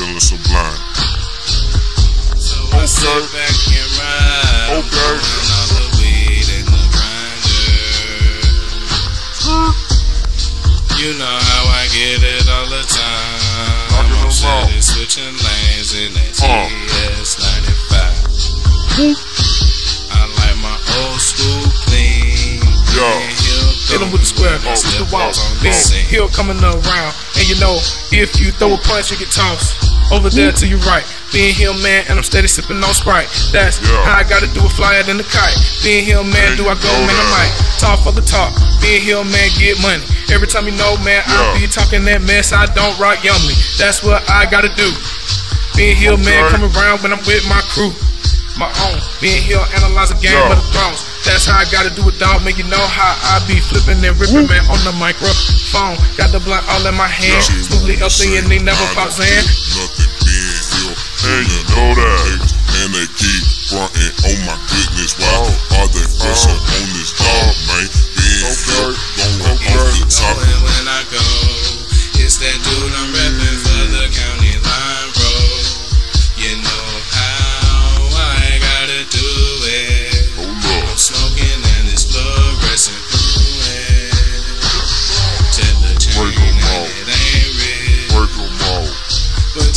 feeling sublime. So I okay. sit back and ride. Okay. All the weed the grinder. you know how I get it all the time. I'm on switching lanes in that TS95. He'll Hit him with the square, the oh, walk. oh, Ben oh. Hill coming around. And you know, if you throw a punch, you get tossed. Over there to your right. Being Hill man, and I'm steady sipping on Sprite. That's how I gotta do it flyer than the kite. Being Hill man, do I go, man, I might. Talk for the talk. Being Hill man, get money. Every time you know, man, I Yeah. be talking that mess, I don't rock yummly. That's what I gotta do. Being Hill man, Okay. coming around when I'm with my crew. My own. Being Hill, analyze a game Yeah. of the thrones. That's how I gotta do it, dog. Make you know how I be flipping and ripping, man, on the microphone. Got the blunt all in my hand. Yeah. Smoothly up and they never pop saying. Nothing being healed. Hey, you know that. And they keep fronting. Oh my goodness, wow. Are they Oh.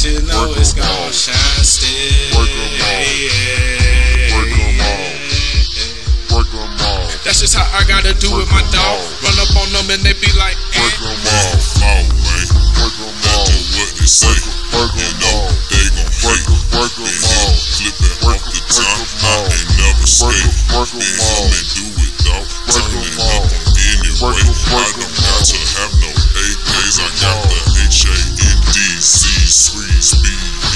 But you know Break it's 'em gonna off. shine still. Break 'em off. Yeah. Break 'em off. Break 'em off. That's just how I gotta do it, my dog. Run up on them and they be like, eh. Break 'em That's off. the flaw, man. Break 'em That's off. just what they say. Break You 'em know they gon' Break hate. 'em, break 'em Been off. here flipping off the 'em, break top. 'em I ain't never Break 'em, stayed. break 'em Been off. here and do it, dog. Break 'em Turning off. up on anyway. Break 'em, I don't got to have no AKs. I got off. the H C three speed.